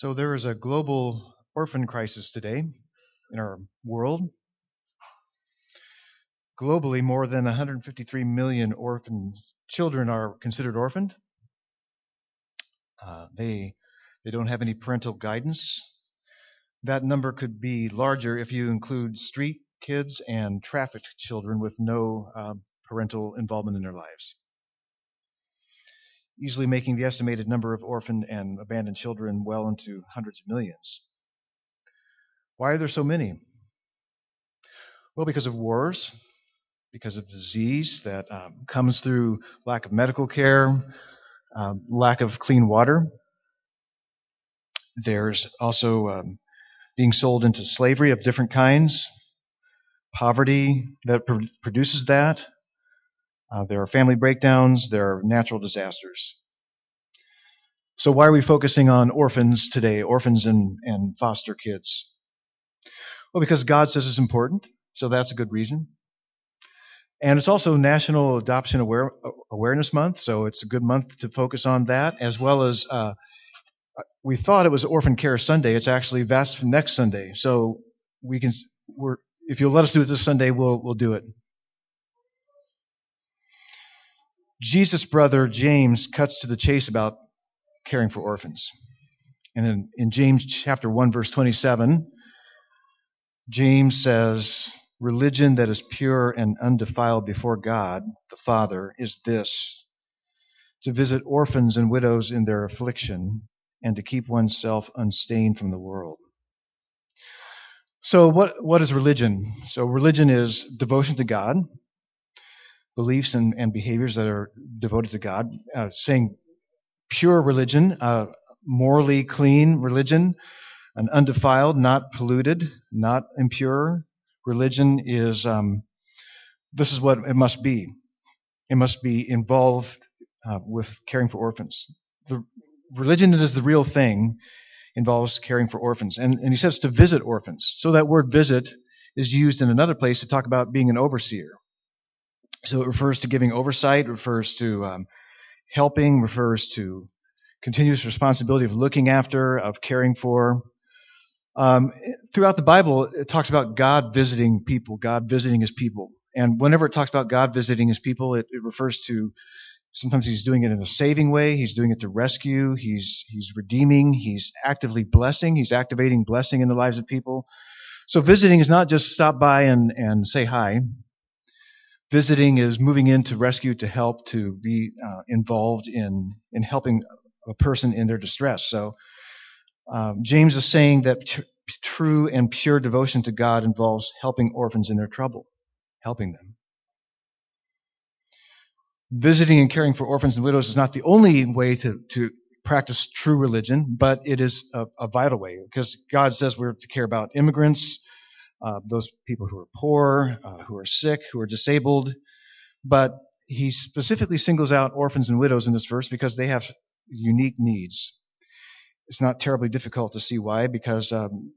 So there is a global orphan crisis today in our world. Globally, more than 153 million orphan children are considered orphaned. Uh, they they don't have any parental guidance. That number could be larger if you include street kids and trafficked children with no uh, parental involvement in their lives easily making the estimated number of orphaned and abandoned children well into hundreds of millions. Why are there so many? Well, because of wars, because of disease that um, comes through lack of medical care, um, lack of clean water. There's also um, being sold into slavery of different kinds, poverty that pr- produces that, uh, there are family breakdowns. There are natural disasters. So why are we focusing on orphans today, orphans and, and foster kids? Well, because God says it's important, so that's a good reason. And it's also National Adoption Aware, Awareness Month, so it's a good month to focus on that, as well as uh, we thought it was Orphan Care Sunday. It's actually that's next Sunday. So we can, we're, if you'll let us do it this Sunday, we'll we'll do it. Jesus' brother James cuts to the chase about caring for orphans. And in, in James chapter 1, verse 27, James says, Religion that is pure and undefiled before God the Father is this to visit orphans and widows in their affliction and to keep oneself unstained from the world. So what, what is religion? So religion is devotion to God, beliefs and, and behaviors that are devoted to God, uh, saying pure religion, uh, morally clean religion, an undefiled, not polluted, not impure religion is um, this is what it must be. It must be involved uh, with caring for orphans. The religion that is the real thing involves caring for orphans, and, and he says to visit orphans. So that word "visit" is used in another place to talk about being an overseer. So it refers to giving oversight, refers to um, helping, refers to continuous responsibility of looking after, of caring for. Um, throughout the Bible, it talks about God visiting people, God visiting his people. And whenever it talks about God visiting his people, it, it refers to sometimes he's doing it in a saving way, he's doing it to rescue, he's, he's redeeming, he's actively blessing, he's activating blessing in the lives of people. So visiting is not just stop by and, and say hi. Visiting is moving in to rescue, to help, to be uh, involved in in helping a person in their distress. So um, James is saying that t- true and pure devotion to God involves helping orphans in their trouble, helping them. Visiting and caring for orphans and widows is not the only way to, to practice true religion, but it is a, a vital way because God says we're to care about immigrants, uh, those people who are poor, uh, who are sick, who are disabled. But he specifically singles out orphans and widows in this verse because they have unique needs. It's not terribly difficult to see why, because um,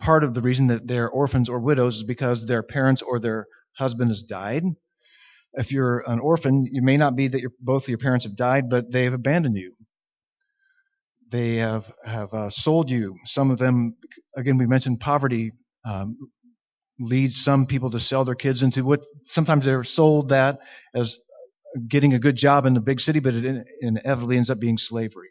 part of the reason that they're orphans or widows is because their parents or their husband has died. If you're an orphan, it may not be that both of your parents have died, but they have abandoned you. They have have uh, sold you. Some of them, again, we mentioned poverty um, leads some people to sell their kids into what sometimes they're sold that as getting a good job in the big city, but it inevitably ends up being slavery.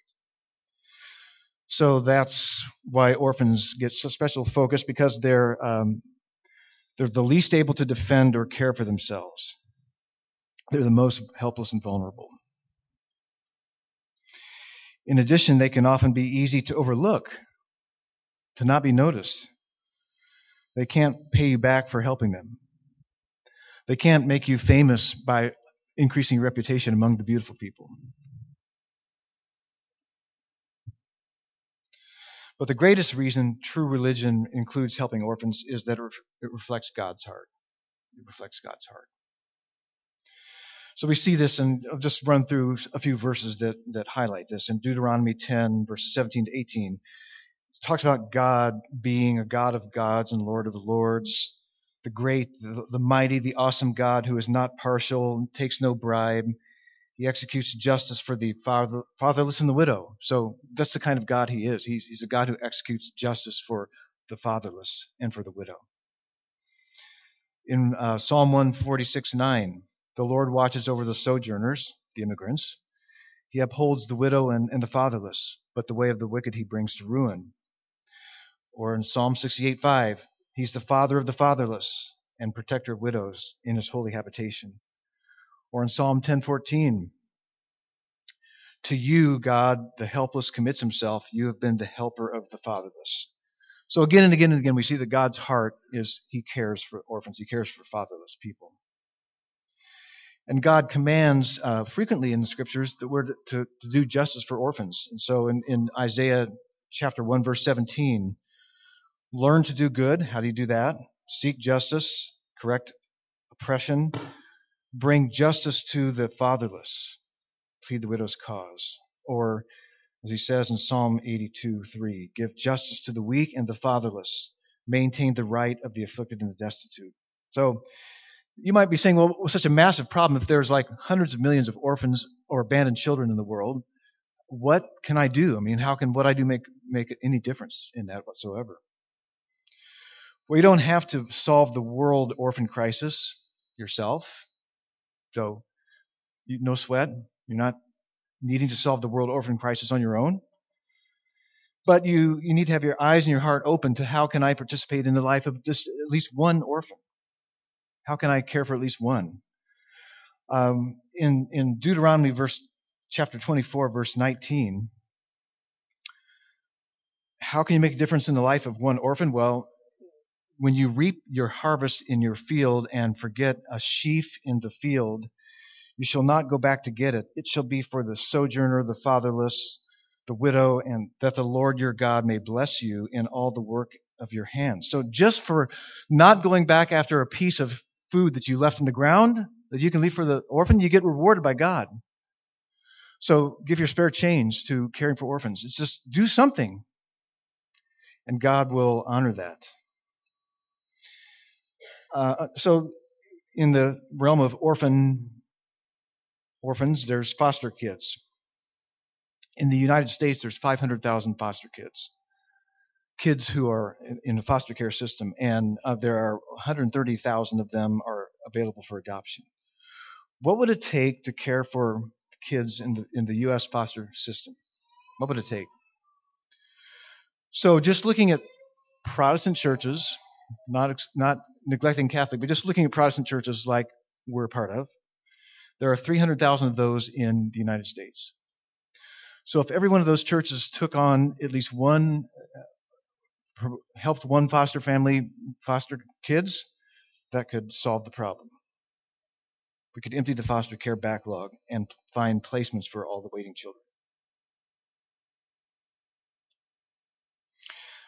So that's why orphans get so special focus because they're um, they're the least able to defend or care for themselves. They're the most helpless and vulnerable. In addition, they can often be easy to overlook, to not be noticed. They can't pay you back for helping them. They can't make you famous by increasing your reputation among the beautiful people. But the greatest reason true religion includes helping orphans is that it reflects God's heart. It reflects God's heart. So we see this, and I'll just run through a few verses that, that highlight this. In Deuteronomy 10, verses 17 to 18, talks about God being a God of gods and Lord of lords, the great, the, the mighty, the awesome God who is not partial, takes no bribe. He executes justice for the father, fatherless and the widow. So that's the kind of God he is. He's, he's a God who executes justice for the fatherless and for the widow. In uh, Psalm 146 9, the Lord watches over the sojourners, the immigrants. He upholds the widow and, and the fatherless, but the way of the wicked he brings to ruin. Or in Psalm 68 5, he's the father of the fatherless and protector of widows in his holy habitation. Or in Psalm 10:14, to you, God, the helpless commits himself. You have been the helper of the fatherless. So again and again and again, we see that God's heart is He cares for orphans. He cares for fatherless people. And God commands uh, frequently in the scriptures that we're to, to, to, do justice for orphans. And so in, in Isaiah chapter 1, verse 17, learn to do good. How do you do that? Seek justice, correct oppression, bring justice to the fatherless, plead the widow's cause. Or, as he says in Psalm 82 3, give justice to the weak and the fatherless, maintain the right of the afflicted and the destitute. So, you might be saying, well, such a massive problem if there's like hundreds of millions of orphans or abandoned children in the world. What can I do? I mean, how can what I do make, make any difference in that whatsoever? Well, you don't have to solve the world orphan crisis yourself. So, you, no sweat. You're not needing to solve the world orphan crisis on your own. But you, you need to have your eyes and your heart open to how can I participate in the life of just at least one orphan? How can I care for at least one? Um, in, in Deuteronomy verse chapter 24, verse 19, how can you make a difference in the life of one orphan? Well, when you reap your harvest in your field and forget a sheaf in the field, you shall not go back to get it. It shall be for the sojourner, the fatherless, the widow, and that the Lord your God may bless you in all the work of your hands. So just for not going back after a piece of food that you left in the ground that you can leave for the orphan, you get rewarded by God. So give your spare change to caring for orphans. It's just do something. And God will honor that. Uh, so in the realm of orphan orphans, there's foster kids. In the United States, there's 500,000 foster kids, kids who are in the foster care system, and uh, there are 130,000 of them are available for adoption. What would it take to care for kids in the in the U.S. foster system? What would it take? So, just looking at Protestant churches, not not neglecting Catholic, but just looking at Protestant churches like we're a part of, there are 300,000 of those in the United States. So if every one of those churches took on at least one, uh, helped one foster family foster kids, that could solve the problem. We could empty the foster care backlog and find placements for all the waiting children.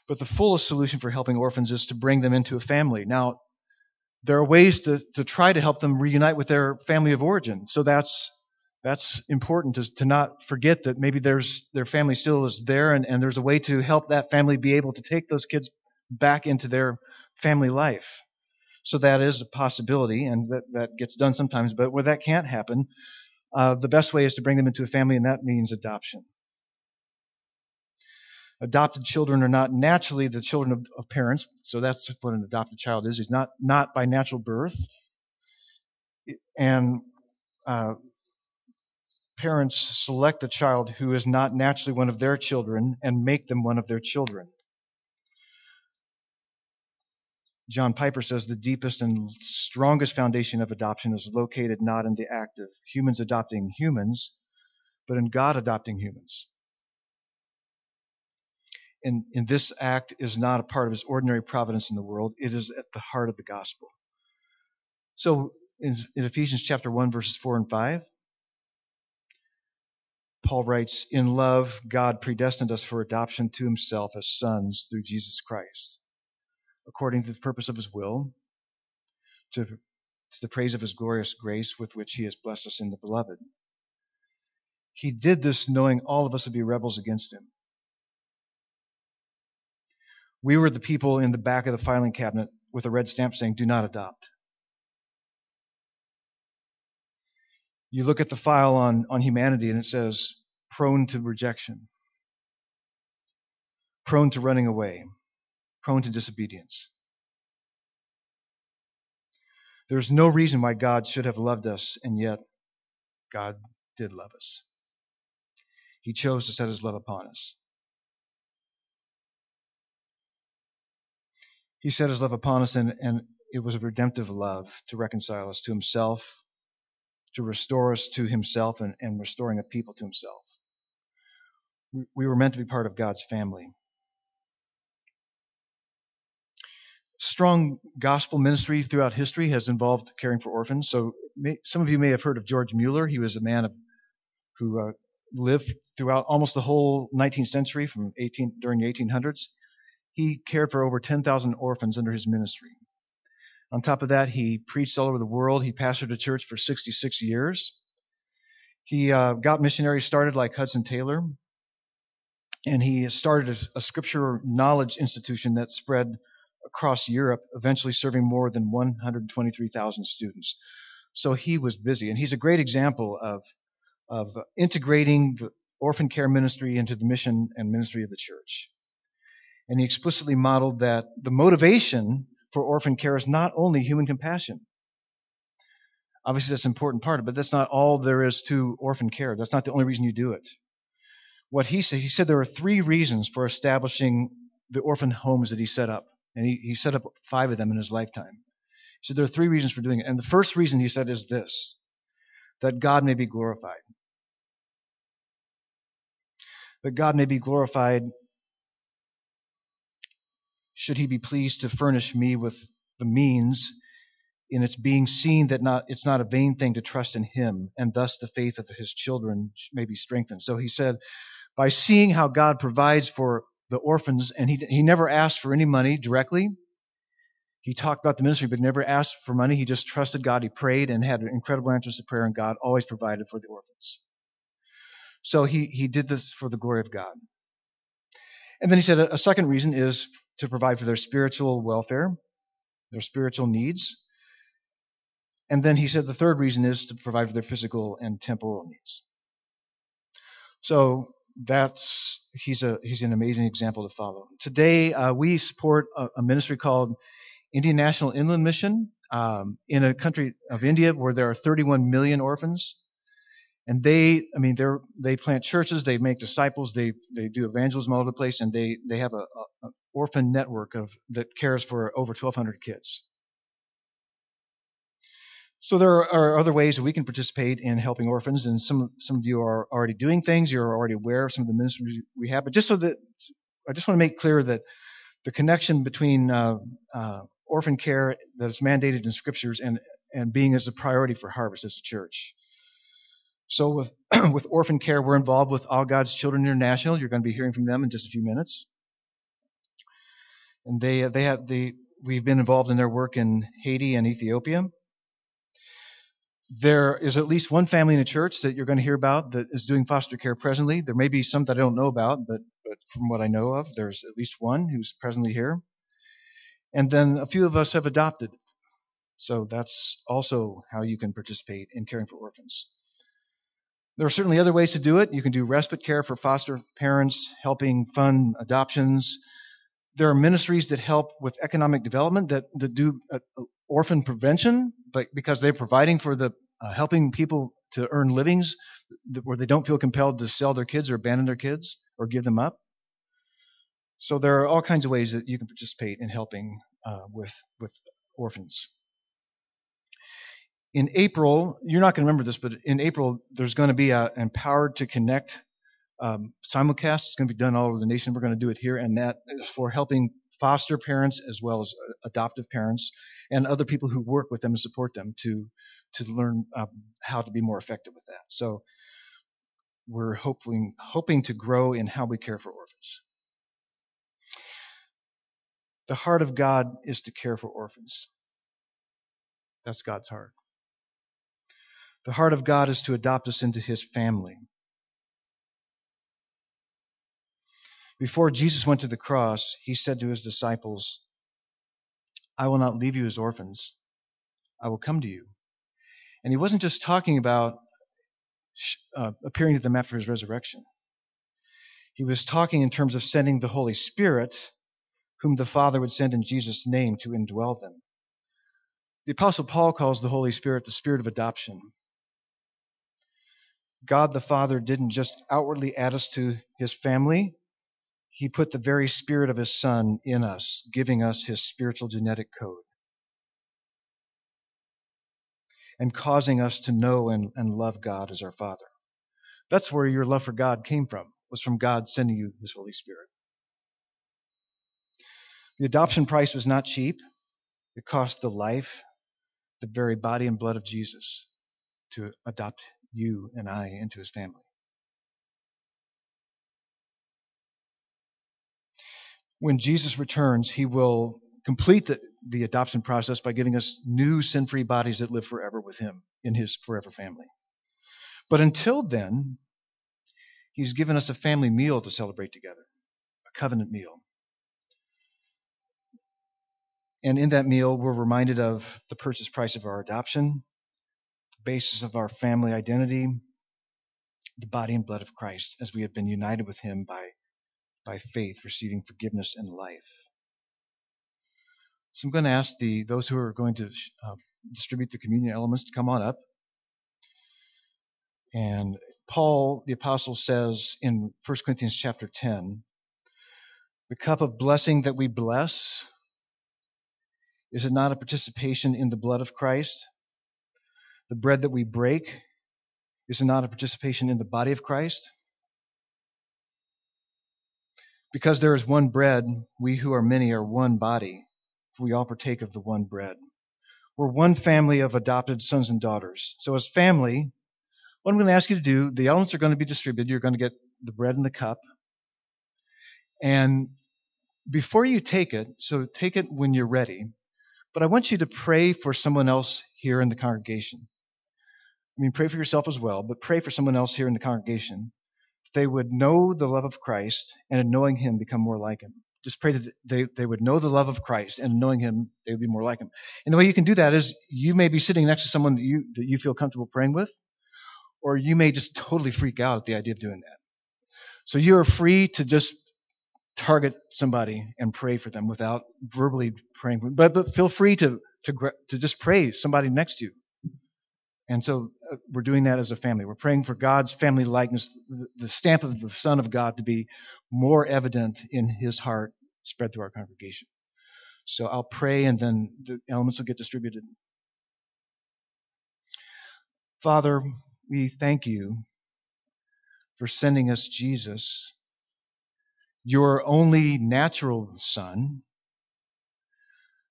But the fullest solution for helping orphans is to bring them into a family. Now, there are ways to, to try to help them reunite with their family of origin. So that's that's important to, to not forget that maybe there's their family still is there and, and there's a way to help that family be able to take those kids back into their family life. So that is a possibility and that, that gets done sometimes, but where that can't happen, uh, the best way is to bring them into a family and that means adoption adopted children are not naturally the children of, of parents. So that's what an adopted child is. He's not not by natural birth, and uh, parents select a child who is not naturally one of their children and make them one of their children. John Piper says the deepest and strongest foundation of adoption is located not in the act of humans adopting humans, but in God adopting humans and, and this act is not a part of his ordinary providence in the world. It is at the heart of the gospel. So in, in Ephesians chapter 1, verses 4 and 5, Paul writes, In love, God predestined us for adoption to himself as sons through Jesus Christ, according to the purpose of his will, to, to the praise of his glorious grace with which he has blessed us in the beloved. He did this knowing all of us would be rebels against him. We were the people in the back of the filing cabinet with a red stamp saying, do not adopt. You look at the file on, on humanity and it says prone to rejection, prone to running away, prone to disobedience. There's no reason why God should have loved us, and yet God did love us. He chose to set his love upon us. He set his love upon us, and, and it was a redemptive love to reconcile us to himself, to restore us to himself, and, and restoring a people to himself. We, we were meant to be part of God's family. strong gospel ministry throughout history has involved caring for orphans. So may, some of you may have heard of George Mueller. He was a man of, who uh, lived throughout almost the whole 19th century, from 18 during the 1800s. He cared for over 10,000 orphans under his ministry. On top of that, he preached all over the world. He pastored a church for 66 years. He uh, got missionaries started like Hudson Taylor, and he started a, a scripture knowledge institution that spread across Europe, eventually serving more than 123,000 students. So he was busy, and he's a great example of, of integrating the orphan care ministry into the mission and ministry of the church. And he explicitly modeled that the motivation for orphan care is not only human compassion. Obviously, that's an important part, but that's not all there is to orphan care. That's not the only reason you do it. What he said, he said there are three reasons for establishing the orphan homes that he set up. And he, he set up five of them in his lifetime. He said there are three reasons for doing it. And the first reason he said is this that God may be glorified. That God may be glorified should he be pleased to furnish me with the means in its being seen that not it's not a vain thing to trust in him and thus the faith of his children may be strengthened so he said by seeing how god provides for the orphans, and he, he never asked for any money directly. He talked about the ministry, but never asked for money. He just trusted God. He prayed and had incredible answers to prayer, and God always provided for the orphans. So he, he did this for the glory of God. And then he said a, a second reason is to provide for their spiritual welfare, their spiritual needs. And then he said the third reason is to provide for their physical and temporal needs. So that's he's a he's an amazing example to follow. Today uh, we support a, a, ministry called Indian National Inland Mission um, in a country of India where there are 31 million orphans, and they I mean they they plant churches, they make disciples, they they do evangelism all over the place, and they they have a, a, orphan network of that cares for over 1,200 kids. So there are other ways that we can participate in helping orphans, and some some of you are already doing things. You're already aware of some of the ministries we have. But just so that I just want to make clear that the connection between uh, uh, orphan care that is mandated in scriptures and and being as a priority for Harvest as a church. So with with orphan care, we're involved with All God's Children International. You're going to be hearing from them in just a few minutes. And they they have the we've been involved in their work in Haiti and Ethiopia there is at least one family in a church that you're going to hear about that is doing foster care presently. There may be some that I don't know about, but, but from what I know of, there's at least one who's presently here. And then a few of us have adopted. So that's also how you can participate in caring for orphans. There are certainly other ways to do it. You can do respite care for foster parents, helping fund adoptions. There are ministries that help with economic development that, that do uh, orphan prevention, but because they're providing for the uh, helping people to earn livings where they don't feel compelled to sell their kids or abandon their kids or give them up. So there are all kinds of ways that you can participate in helping uh, with with orphans. In April, you're not going to remember this, but in April there's going to be an Empowered to Connect um, simulcast. It's going to be done all over the nation. We're going to do it here, and that is for helping foster parents as well as uh, adoptive parents and other people who work with them and support them to to learn um, how to be more effective with that. So we're hoping hoping to grow in how we care for orphans. The heart of God is to care for orphans. That's God's heart. The heart of God is to adopt us into his family. Before Jesus went to the cross, he said to his disciples, I will not leave you as orphans. I will come to you. And he wasn't just talking about uh, appearing to them after his resurrection. He was talking in terms of sending the Holy Spirit, whom the Father would send in Jesus' name to indwell them. The Apostle Paul calls the Holy Spirit the Spirit of adoption. God the Father didn't just outwardly add us to his family, he put the very Spirit of his Son in us, giving us his spiritual genetic code. And causing us to know and, and love God as our Father. That's where your love for God came from, was from God sending you his Holy Spirit. The adoption price was not cheap. It cost the life, the very body and blood of Jesus to adopt you and I into his family. When Jesus returns, he will complete the, the adoption process by giving us new sin free bodies that live forever with him in his forever family. But until then, he's given us a family meal to celebrate together, a covenant meal. And in that meal, we're reminded of the purchase price of our adoption, basis of our family identity, the body and blood of Christ, as we have been united with him by, by faith, receiving forgiveness and life. So I'm going to ask the those who are going to uh, distribute the communion elements to come on up. And Paul, the apostle, says in 1 Corinthians chapter 10, the cup of blessing that we bless, is it not a participation in the blood of Christ? The bread that we break, is not a participation in the body of Christ? Because there is one bread, we who are many are one body, for we all partake of the one bread. We're one family of adopted sons and daughters. So as family, what I'm going to ask you to do, the elements are going to be distributed. You're going to get the bread and the cup. And before you take it, so take it when you're ready, but I want you to pray for someone else here in the congregation. I mean, pray for yourself as well, but pray for someone else here in the congregation. That they would know the love of Christ and in knowing Him become more like Him. Just pray that they, they would know the love of Christ and in knowing Him, they would be more like Him. And the way you can do that is you may be sitting next to someone that you, that you feel comfortable praying with, or you may just totally freak out at the idea of doing that. So you are free to just target somebody and pray for them without verbally praying. But, but feel free to, to, to just pray somebody next to you and so uh, we're doing that as a family. We're praying for God's family likeness, the stamp of the Son of God to be more evident in his heart spread through our congregation. So I'll pray and then the elements will get distributed. Father, we thank you for sending us Jesus, your only natural Son,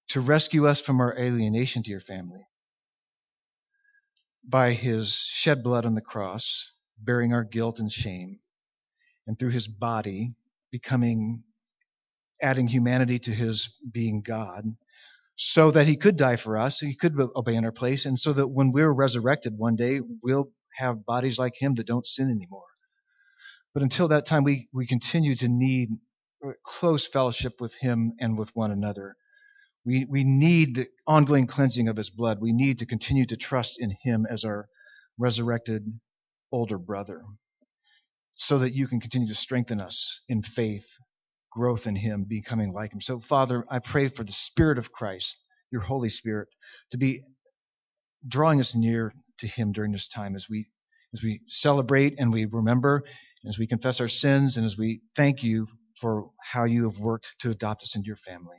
to rescue us from our alienation to your family by his shed blood on the cross, bearing our guilt and shame, and through his body becoming, adding humanity to his being God, so that he could die for us, he could obey in our place, and so that when we're resurrected one day, we'll have bodies like him that don't sin anymore. But until that time, we, we continue to need close fellowship with him and with one another. We, we need the ongoing cleansing of his blood. We need to continue to trust in him as our resurrected older brother so that you can continue to strengthen us in faith, growth in him, becoming like him. So, Father, I pray for the Spirit of Christ, your Holy Spirit, to be drawing us near to him during this time as we as we celebrate and we remember, as we confess our sins, and as we thank you for how you have worked to adopt us into your family.